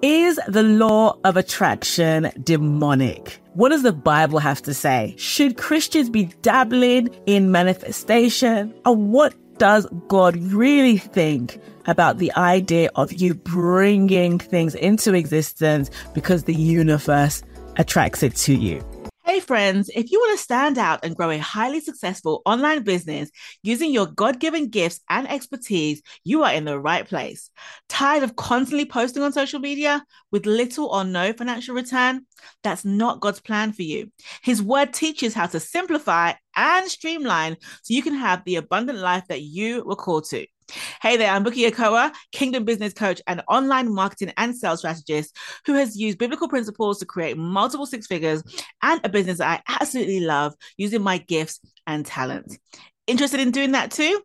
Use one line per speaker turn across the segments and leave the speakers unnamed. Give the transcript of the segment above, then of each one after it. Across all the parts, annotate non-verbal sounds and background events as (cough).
Is the law of attraction demonic? What does the Bible have to say? Should Christians be dabbling in manifestation? And what does God really think about the idea of you bringing things into existence because the universe attracts it to you? Hey, friends, if you want to stand out and grow a highly successful online business using your God given gifts and expertise, you are in the right place. Tired of constantly posting on social media with little or no financial return? That's not God's plan for you. His word teaches how to simplify and streamline so you can have the abundant life that you were called to. Hey there, I'm Buki Ekeowa, Kingdom Business Coach and online marketing and sales strategist who has used biblical principles to create multiple six figures and a business that I absolutely love using my gifts and talents. Interested in doing that too?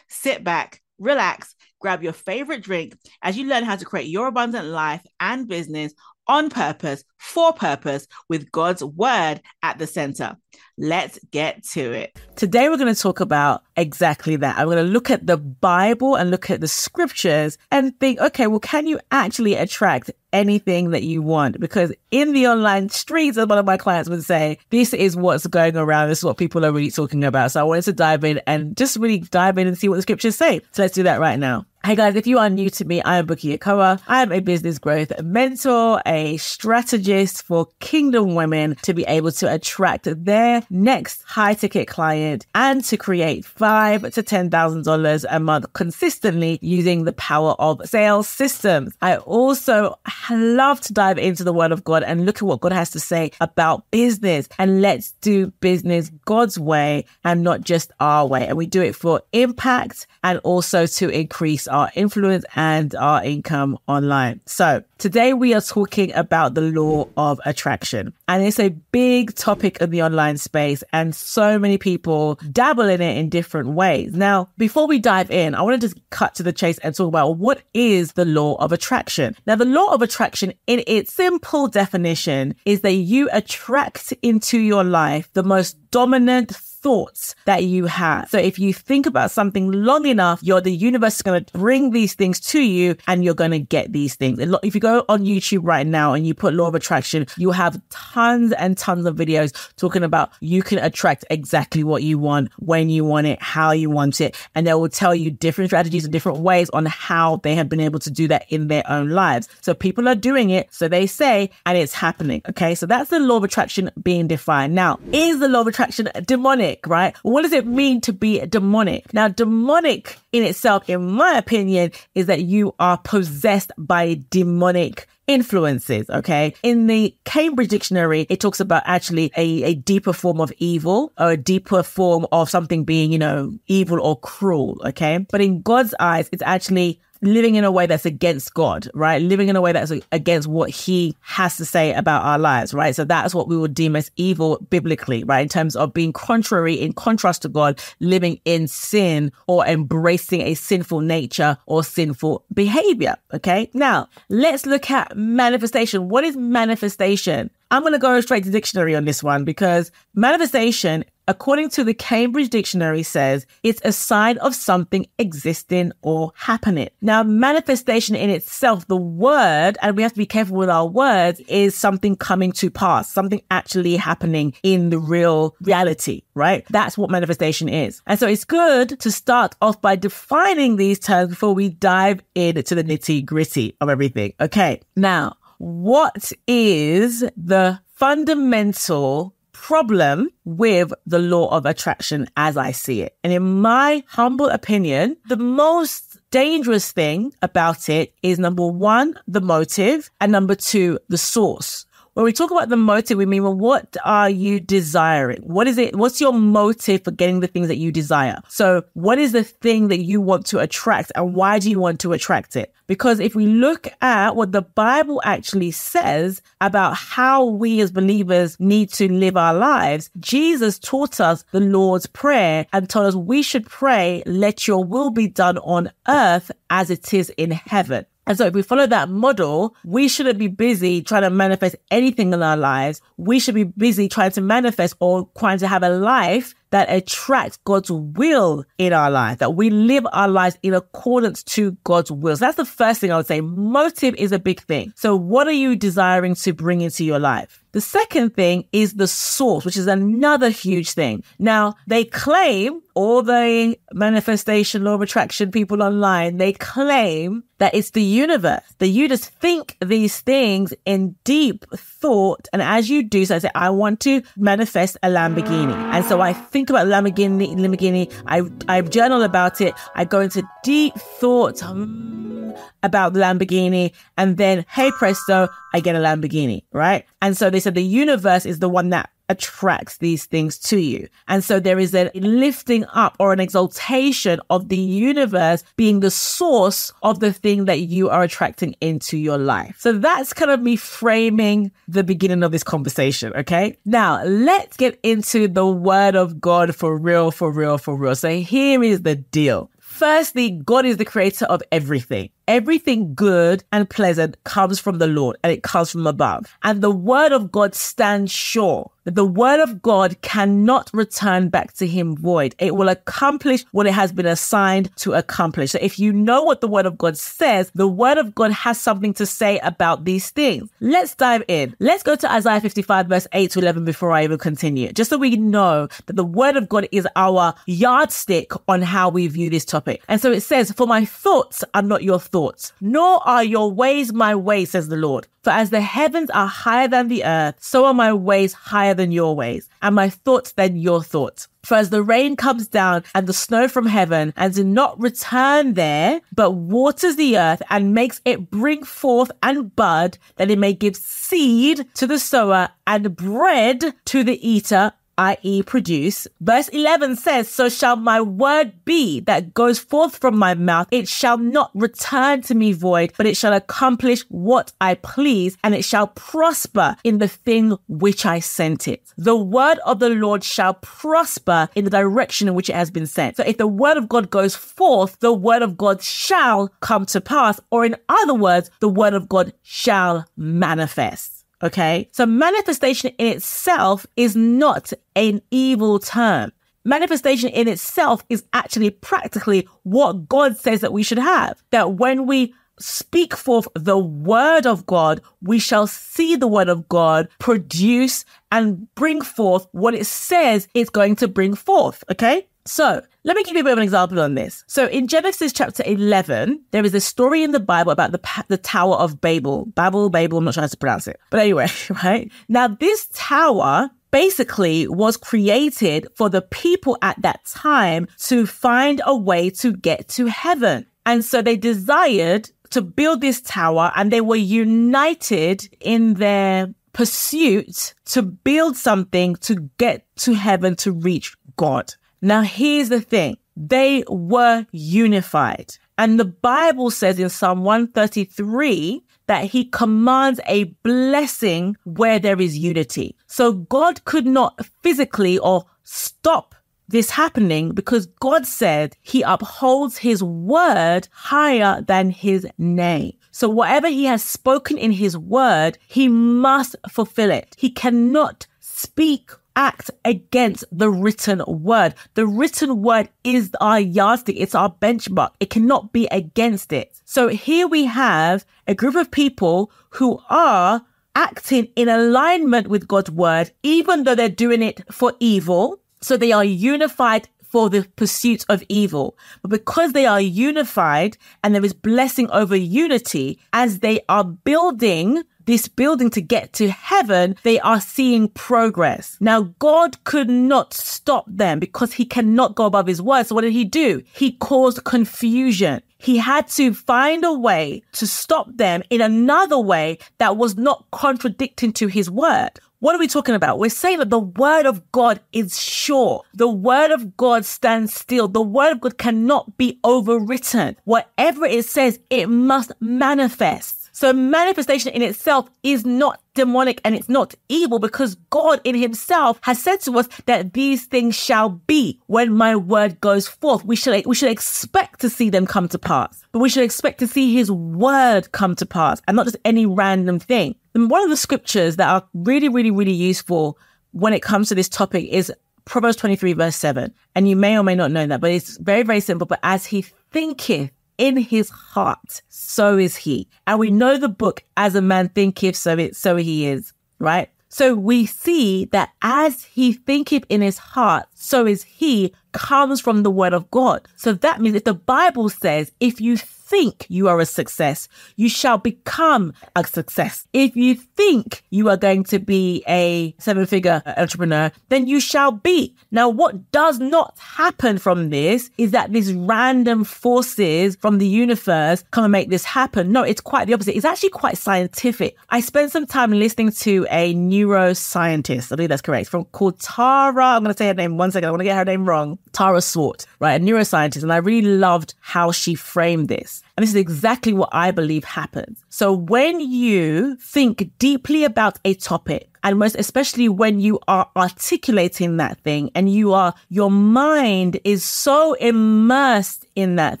Sit back, relax, grab your favorite drink as you learn how to create your abundant life and business on purpose, for purpose, with God's word at the center. Let's get to it. Today, we're going to talk about exactly that. I'm going to look at the Bible and look at the scriptures and think, okay, well, can you actually attract anything that you want? Because in the online streets, as one of my clients would say, this is what's going around. This is what people are really talking about. So I wanted to dive in and just really dive in and see what the scriptures say. So let's do that right now. Hey guys, if you are new to me, I am Buki Ekeowa. I am a business growth mentor, a strategist for kingdom women to be able to attract their next high ticket client and to create five to ten thousand dollars a month consistently using the power of sales systems. I also love to dive into the word of God and look at what God has to say about business and let's do business God's way and not just our way. And we do it for impact and also to increase our influence and our income online. So today we are talking about the law of attraction and it's a big topic in the online space and so many people dabble in it in different ways. Now, before we dive in, I want to just cut to the chase and talk about what is the law of attraction. Now, the law of attraction in its simple definition is that you attract into your life the most dominant thoughts that you have. So if you think about something long enough, you're the universe is going to bring these things to you and you're going to get these things. If you go on YouTube right now and you put law of attraction, you have tons and tons of videos talking about you can attract exactly what you want, when you want it, how you want it. And they will tell you different strategies and different ways on how they have been able to do that in their own lives. So people are doing it. So they say, and it's happening. Okay. So that's the law of attraction being defined. Now, is the law of attraction demonic? Demonic, right? What does it mean to be demonic? Now, demonic in itself, in my opinion, is that you are possessed by demonic influences. Okay. In the Cambridge dictionary, it talks about actually a, a deeper form of evil or a deeper form of something being, you know, evil or cruel. Okay. But in God's eyes, it's actually living in a way that's against God, right? Living in a way that's against what he has to say about our lives, right? So that's what we would deem as evil biblically, right? In terms of being contrary in contrast to God, living in sin or embracing a sinful nature or sinful behavior. Okay. Now let's look at manifestation. What is manifestation? I'm going to go straight to dictionary on this one because manifestation according to the Cambridge Dictionary, says it's a sign of something existing or happening. Now, manifestation in itself, the word, and we have to be careful with our words, is something coming to pass, something actually happening in the real reality, right? That's what manifestation is. And so it's good to start off by defining these terms before we dive into the nitty gritty of everything. Okay. Now, what is the fundamental problem with the law of attraction as I see it. And in my humble opinion, the most dangerous thing about it is number one, the motive, and number two, the source. When we talk about the motive, we mean, well, what are you desiring? What is it? What's your motive for getting the things that you desire? So what is the thing that you want to attract and why do you want to attract it? Because if we look at what the Bible actually says about how we as believers need to live our lives, Jesus taught us the Lord's Prayer and told us we should pray, let your will be done on earth as it is in heaven. And so if we follow that model, we shouldn't be busy trying to manifest anything in our lives. We should be busy trying to manifest or trying to have a life that attracts God's will in our life, that we live our lives in accordance to God's will. So that's the first thing I would say. Motive is a big thing. So what are you desiring to bring into your life? The second thing is the source, which is another huge thing. Now, they claim, all the manifestation law of attraction people online, they claim that it's the universe, that you just think these things in deep thought. And as you do so, I say, I want to manifest a Lamborghini. And so I think about Lamborghini, Lamborghini. I, I journal about it. I go into deep thoughts Um, about the Lamborghini and then, hey presto, I get a Lamborghini, right? And so they said the universe is the one that attracts these things to you. And so there is a lifting up or an exaltation of the universe being the source of the thing that you are attracting into your life. So that's kind of me framing the beginning of this conversation. Okay. Now let's get into the word of God for real, for real, for real. So here is the deal. Firstly, God is the creator of everything. Everything good and pleasant comes from the Lord and it comes from above. And the word of God stands sure that the word of God cannot return back to him void. It will accomplish what it has been assigned to accomplish. So if you know what the word of God says, the word of God has something to say about these things. Let's dive in. Let's go to Isaiah 55 verse 8 to 11 before I even continue, just so we know that the word of God is our yardstick on how we view this topic. And so it says, for my thoughts are not your thoughts, nor are your ways my ways, says the Lord. For as the heavens are higher than the earth, so are my ways higher than your ways, and my thoughts than your thoughts. For as the rain comes down and the snow from heaven and do not return there, but waters the earth and makes it bring forth and bud, that it may give seed to the sower and bread to the eater, i.e. produce. Verse 11 says, So shall my word be that goes forth from my mouth. It shall not return to me void, but it shall accomplish what I please, and it shall prosper in the thing which I sent it. The word of the Lord shall prosper in the direction in which it has been sent. So if the word of God goes forth, the word of God shall come to pass, or in other words, the word of God shall manifest. Okay. So manifestation in itself is not an evil term. Manifestation in itself is actually practically what God says that we should have. That when we speak forth the word of God, we shall see the word of God produce and bring forth what it says it's going to bring forth. Okay. So let me give you a bit of an example on this. So in Genesis chapter 11, there is a story in the Bible about the, the Tower of Babel. Babel, Babel, I'm not sure how to pronounce it. But anyway, (laughs) right? Now this tower basically was created for the people at that time to find a way to get to heaven. And so they desired to build this tower and they were united in their pursuit to build something to get to heaven to reach God. Now, here's the thing. They were unified. And the Bible says in Psalm 133 that he commands a blessing where there is unity. So God could not physically or stop this happening because God said he upholds his word higher than his name. So whatever he has spoken in his word, he must fulfill it. He cannot speak act against the written word. The written word is our yardstick. It's our benchmark. It cannot be against it. So here we have a group of people who are acting in alignment with God's word, even though they're doing it for evil. So they are unified for the pursuit of evil. But because they are unified and there is blessing over unity as they are building this building to get to heaven, they are seeing progress. Now, God could not stop them because he cannot go above his word. So what did he do? He caused confusion. He had to find a way to stop them in another way that was not contradicting to his word. What are we talking about? We're saying that the word of God is sure. The word of God stands still. The word of God cannot be overwritten. Whatever it says, it must manifest. So manifestation in itself is not demonic and it's not evil because God in himself has said to us that these things shall be when my word goes forth. We should, we should expect to see them come to pass, but we should expect to see his word come to pass and not just any random thing. And one of the scriptures that are really, really, really useful when it comes to this topic is Proverbs 23 verse 7. And you may or may not know that, but it's very, very simple. But as he thinketh in his heart, so is he. And we know the book, as a man thinketh, so it, so he is, right? So we see that as he thinketh in his heart, so is he comes from the word of God. So that means if the Bible says, if you think you are a success, you shall become a success. If you think you are going to be a seven figure entrepreneur, then you shall be. Now, what does not happen from this is that these random forces from the universe come and make this happen. No, it's quite the opposite. It's actually quite scientific. I spent some time listening to a neuroscientist. I believe that's correct from called Tara. I'm going to say her name one second. I want to get her name wrong. Tara Swart, right? A neuroscientist. And I really loved how she framed this. And this is exactly what I believe happens. So when you think deeply about a topic, and most especially when you are articulating that thing and you are, your mind is so immersed in that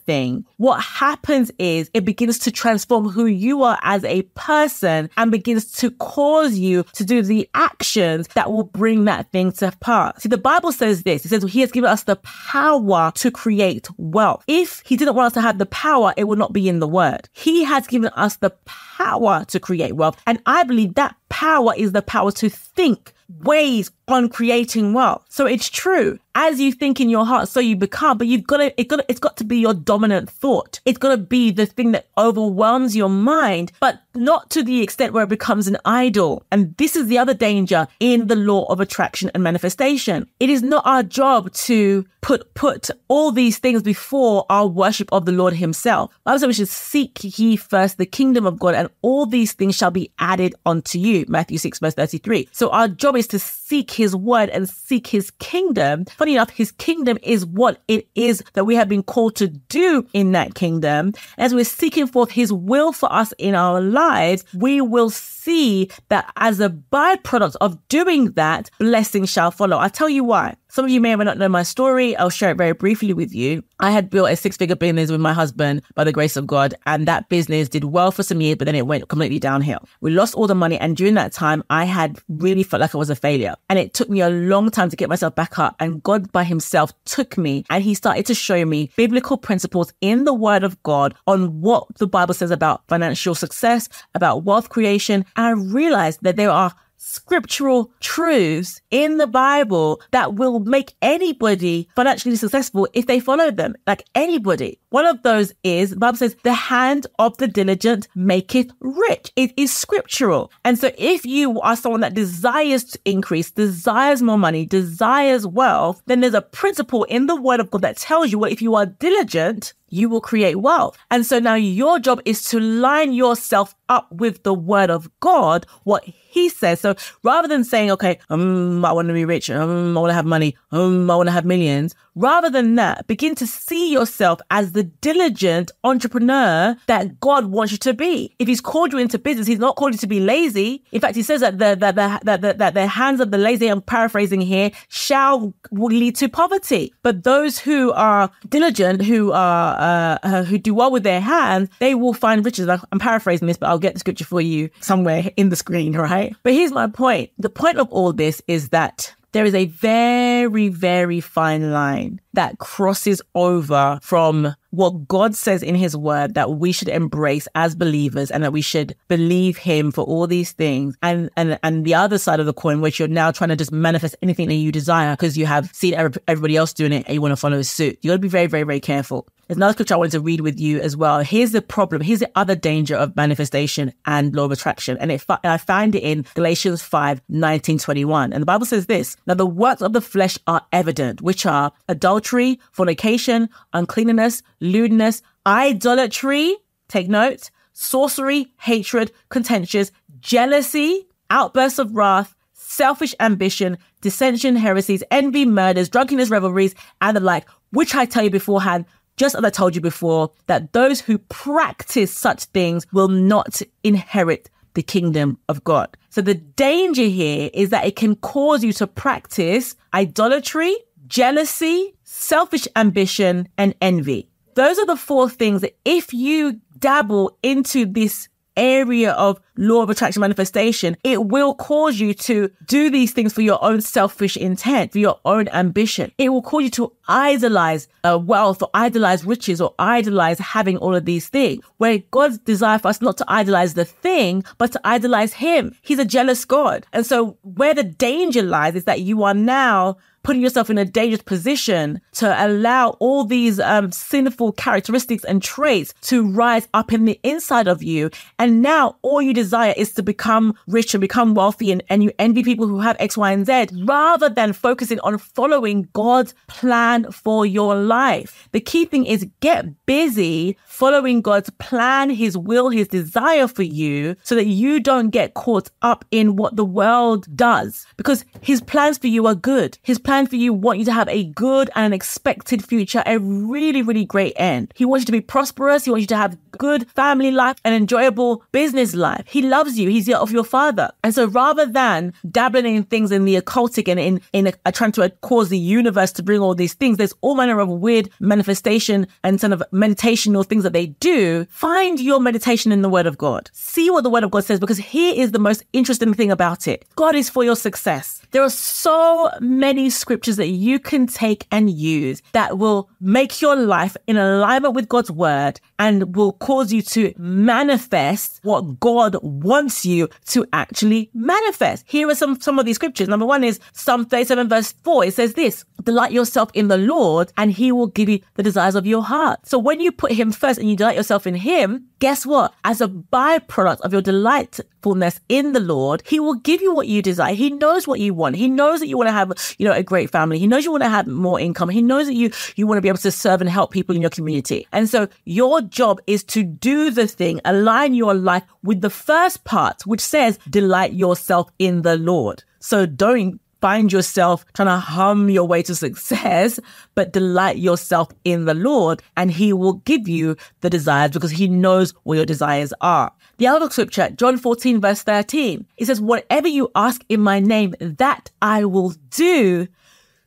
thing. What happens is it begins to transform who you are as a person and begins to cause you to do the actions that will bring that thing to pass. See, the Bible says this. It says he has given us the power to create wealth. If he didn't want us to have the power, it would not be in the word. He has given us the power to create wealth. And I believe that power is the power to think ways on creating wealth. So it's true. As you think in your heart, so you become, but you've got to, it got it's got to be your dominant thought. It's got to be the thing that overwhelms your mind, but not to the extent where it becomes an idol. And this is the other danger in the law of attraction and manifestation. It is not our job to put, put all these things before our worship of the Lord himself. Bible says we should seek ye first the kingdom of God and all these things shall be added unto you. Matthew 6 verse 33. So our job is to seek his word and seek his kingdom. Funny enough, his kingdom is what it is that we have been called to do in that kingdom. As we're seeking forth his will for us in our lives, we will see that as a byproduct of doing that, blessing shall follow. I'll tell you why. Some of you may or may not know my story. I'll share it very briefly with you. I had built a six figure business with my husband by the grace of God, and that business did well for some years, but then it went completely downhill. We lost all the money, and during that time, I had really felt like I was a failure. And it took me a long time to get myself back up. And God by himself took me and he started to show me biblical principles in the word of God on what the Bible says about financial success, about wealth creation. And I realized that there are scriptural truths in the Bible that will make anybody financially successful if they follow them. Like anybody. One of those is the Bible says, the hand of the diligent maketh rich. It is scriptural. And so if you are someone that desires to increase, desires more money, desires wealth, then there's a principle in the word of God that tells you, well, if you are diligent, you will create wealth. And so now your job is to line yourself up with the word of God, what he says. So rather than saying, okay, um, I want to be rich, um, I want to have money, um, I want to have millions, rather than that, begin to see yourself as the diligent entrepreneur that God wants you to be. If he's called you into business, he's not called you to be lazy. In fact, he says that the, the, that, the, the hands of the lazy, I'm paraphrasing here, shall lead to poverty. But those who are diligent, who are, uh, uh, who do well with their hands, they will find riches. I'm paraphrasing this, but I'll get the scripture for you somewhere in the screen, right? But here's my point. The point of all this is that there is a very, very fine line that crosses over from what God says in his word that we should embrace as believers and that we should believe him for all these things. And, and, and the other side of the coin, which you're now trying to just manifest anything that you desire because you have seen everybody else doing it and you want to follow suit. You got to be very, very, very careful. There's another scripture I wanted to read with you as well. Here's the problem. Here's the other danger of manifestation and law of attraction. And, it, I find it in Galatians 5, 19, 21. And the Bible says this, Now the works of the flesh are evident, which are adultery, fornication, uncleanness, lewdness, idolatry, take note, sorcery, hatred, contentious, jealousy, outbursts of wrath, selfish ambition, dissension, heresies, envy, murders, drunkenness, revelries, and the like, which I tell you beforehand, just as I told you before, that those who practice such things will not inherit the kingdom of God. So the danger here is that it can cause you to practice idolatry, jealousy, selfish ambition, and envy. Those are the four things that if you dabble into this area of law of attraction manifestation, it will cause you to do these things for your own selfish intent, for your own ambition. It will cause you to idolize uh, wealth or idolize riches or idolize having all of these things. Where God's desire for us not to idolize the thing, but to idolize Him. He's a jealous God. And so where the danger lies is that you are now putting yourself in a dangerous position to allow all these um, sinful characteristics and traits to rise up in the inside of you. And now all you desire is to become rich and become wealthy and, and you envy people who have X, Y, and Z rather than focusing on following God's plan for your life. The key thing is get busy following God's plan, his will, his desire for you so that you don't get caught up in what the world does because his plans for you are good. His plans for you want you to have a good and an expected future, a really, really great end. He wants you to be prosperous. He wants you to have good family life and enjoyable business life. He loves you. He's of your father. And so rather than dabbling in things in the occultic and in, in a, a trying to cause the universe to bring all these things, there's all manner of weird manifestation and sort of meditational things that they do. Find your meditation in the word of God. See what the word of God says because here is the most interesting thing about it. God is for your success. There are so many scriptures that you can take and use that will make your life in alignment with God's word and will cause you to manifest what God wants you to actually manifest. Here are some, some of these scriptures. Number one is Psalm 37 verse 4. It says this, delight yourself in the Lord and he will give you the desires of your heart. So when you put him first and you delight yourself in him, guess what? As a byproduct of your delightfulness in the Lord, he will give you what you desire. He knows what you want. He knows that you want to have, you know, a great family. He knows you want to have more income. He knows that you, you want to be able to serve and help people in your community. And so your job is to do the thing, align your life with the first part, which says delight yourself in the Lord. So don't find yourself trying to hum your way to success, but delight yourself in the Lord and he will give you the desires because he knows what your desires are. The other scripture, John 14 verse 13, it says, whatever you ask in my name, that I will do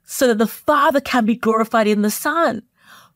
so that the Father can be glorified in the Son.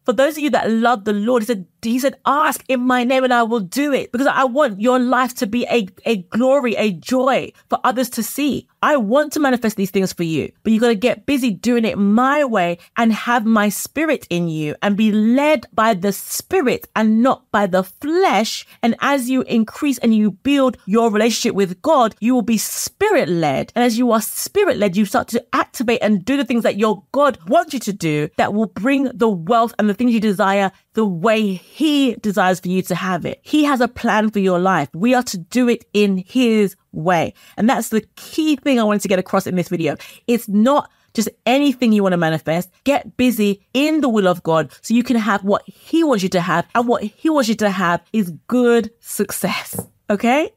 For those of you that love the Lord, he said, he said, ask in my name and I will do it because I want your life to be a, a glory, a joy for others to see. I want to manifest these things for you, but you've got to get busy doing it my way and have my spirit in you and be led by the spirit and not by the flesh. And as you increase and you build your relationship with God, you will be spirit led. And as you are spirit led, you start to activate and do the things that your God wants you to do that will bring the wealth and the things you desire the way he desires for you to have it. He has a plan for your life. We are to do it in his way. And that's the key thing I wanted to get across in this video. It's not just anything you want to manifest. Get busy in the will of God so you can have what he wants you to have. And what he wants you to have is good success. Okay?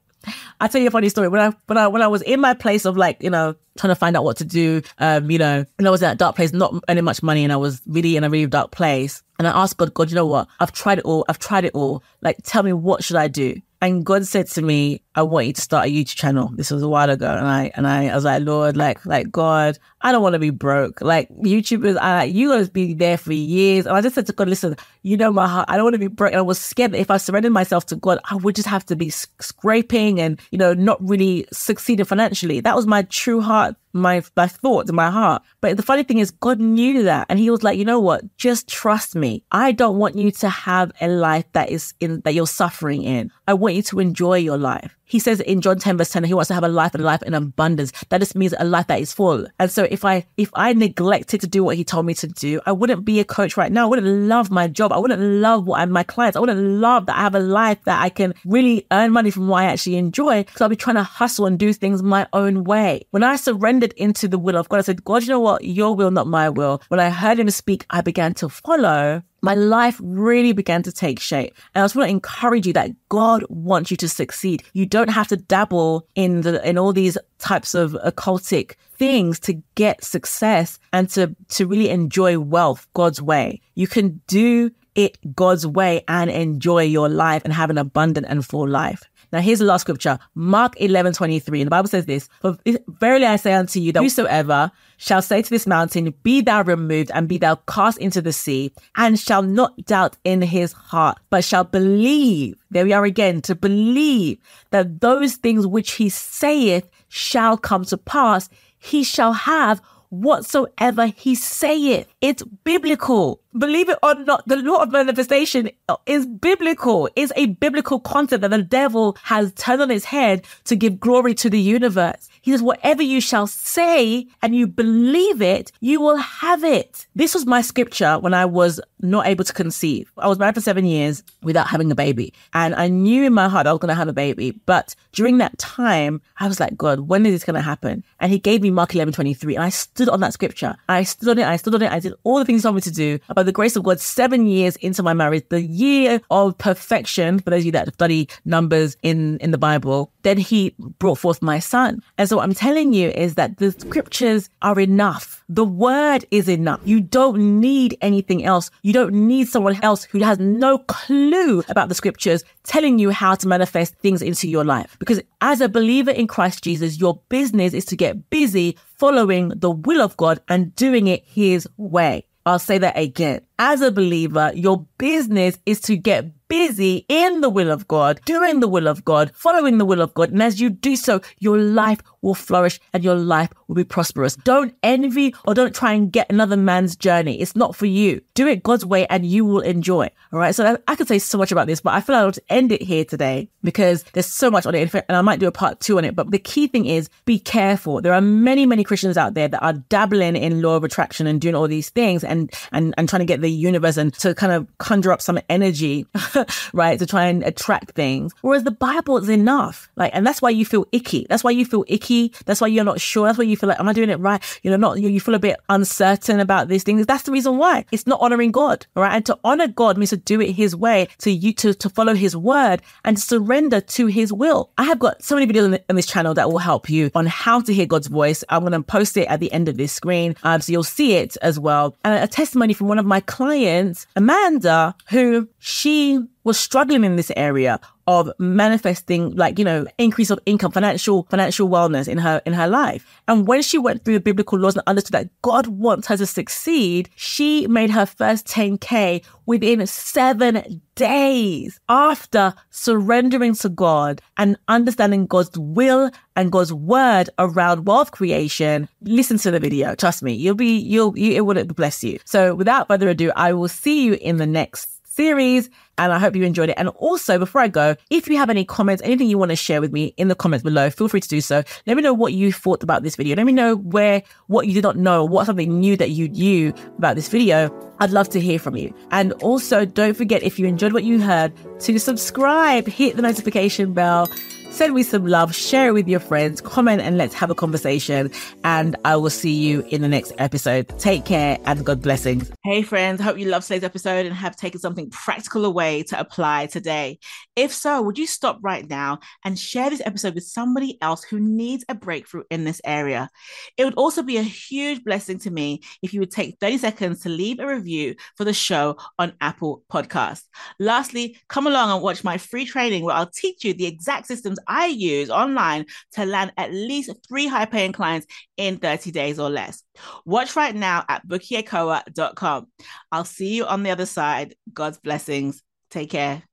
I'll tell you a funny story. When I when I when I was in my place of like, you know, trying to find out what to do, um, you know, and I was in that dark place, not earning much money, and I was really in a really dark place. And I asked God, God, you know what? I've tried it all. I've tried it all. Like, tell me what should I do? And God said to me, I want you to start a YouTube channel. This was a while ago. And I, and I, I was like, Lord, like, like God, I don't want to be broke. Like YouTubers, I like, you to be there for years. And I just said to God, listen, you know my heart. I don't want to be broke. And I was scared that if I surrendered myself to God, I would just have to be scraping and, you know, not really succeeding financially. That was my true heart my my thoughts in my heart. But the funny thing is, God knew that, and He was like, you know what? Just trust me. I don't want you to have a life that is in that you're suffering in. I want you to enjoy your life. He says in John 10 verse 10, he wants to have a life and life in abundance. That just means a life that is full. And so if I, if I neglected to do what he told me to do, I wouldn't be a coach right now. I wouldn't love my job. I wouldn't love what I'm my clients. I wouldn't love that I have a life that I can really earn money from what I actually enjoy because I'll be trying to hustle and do things my own way. When I surrendered into the will of God, I said, God, you know what? Your will, not my will. When I heard him speak, I began to follow my life really began to take shape. And I just want to encourage you that God wants you to succeed. You don't have to dabble in the, in all these types of occultic things to get success and to, to really enjoy wealth God's way. You can do it God's way and enjoy your life and have an abundant and full life. Now, here's the last scripture, Mark 11, 23. And the Bible says this, For verily I say unto you that whosoever shall say to this mountain, Be thou removed and be thou cast into the sea, and shall not doubt in his heart, but shall believe. There we are again, to believe that those things which he saith shall come to pass. He shall have whatsoever he saith. It's biblical. Believe it or not, the law of manifestation is biblical. It's a biblical concept that the devil has turned on his head to give glory to the universe. He says, whatever you shall say and you believe it, you will have it. This was my scripture when I was not able to conceive. I was married for seven years without having a baby. And I knew in my heart I was going to have a baby. But during that time, I was like, God, when is this going to happen? And he gave me Mark 11, 23. And I stood on that scripture. I stood on it. I stood on it. I did all the things he told me to do. By the grace of God, seven years into my marriage, the year of perfection, for those of you that study numbers in, in the Bible, then he brought forth my son. And so what I'm telling you is that the scriptures are enough. The word is enough. You don't need anything else. You don't need someone else who has no clue about the scriptures telling you how to manifest things into your life. Because as a believer in Christ Jesus, your business is to get busy following the will of God and doing it his way. I'll say that again. As a believer, your business is to get busy in the will of God, doing the will of God, following the will of God. And as you do so, your life will flourish and your life will be prosperous. Don't envy or don't try and get another man's journey. It's not for you. Do it God's way and you will enjoy. All right. So I could say so much about this, but I feel I'll end it here today because there's so much on it. And I might do a part two on it. But the key thing is be careful. There are many, many Christians out there that are dabbling in law of attraction and doing all these things and, and, and trying to get the universe and to kind of conjure up some energy (laughs) (laughs) right? To try and attract things. Whereas the Bible is enough. Like, and that's why you feel icky. That's why you feel icky. That's why you're not sure. That's why you feel like, am I doing it right? You know, not, you feel a bit uncertain about these things. That's the reason why it's not honoring God. Right. And to honor God means to do it his way, to you, to, to follow his word and surrender to his will. I have got so many videos on, on this channel that will help you on how to hear God's voice. I'm going to post it at the end of this screen. Um, so you'll see it as well. And a testimony from one of my clients, Amanda, who she was struggling in this area of manifesting like you know increase of income financial financial wellness in her in her life. And when she went through the biblical laws and understood that god wants her to succeed she made her first 10k within seven days after surrendering to god and understanding god's will and god's word around wealth creation. Listen to the video. Trust me you'll be you'll you, it will bless you. So without further ado i will see you in the next series. And I hope you enjoyed it. And also, before I go, if you have any comments, anything you want to share with me in the comments below, feel free to do so. Let me know what you thought about this video. Let me know where, what you did not know, what something new that you knew about this video. I'd love to hear from you. And also, don't forget if you enjoyed what you heard to subscribe, hit the notification bell send me some love, share it with your friends, comment, and let's have a conversation. And I will see you in the next episode. Take care and God blessings. Hey, friends. Hope you love today's episode and have taken something practical away to apply today. If so, would you stop right now and share this episode with somebody else who needs a breakthrough in this area? It would also be a huge blessing to me if you would take 30 seconds to leave a review for the show on Apple Podcasts. Lastly, come along and watch my free training where I'll teach you the exact systems I use online to land at least three high paying clients in 30 days or less. Watch right now at bukiekeowa.com. I'll see you on the other side. God's blessings. Take care.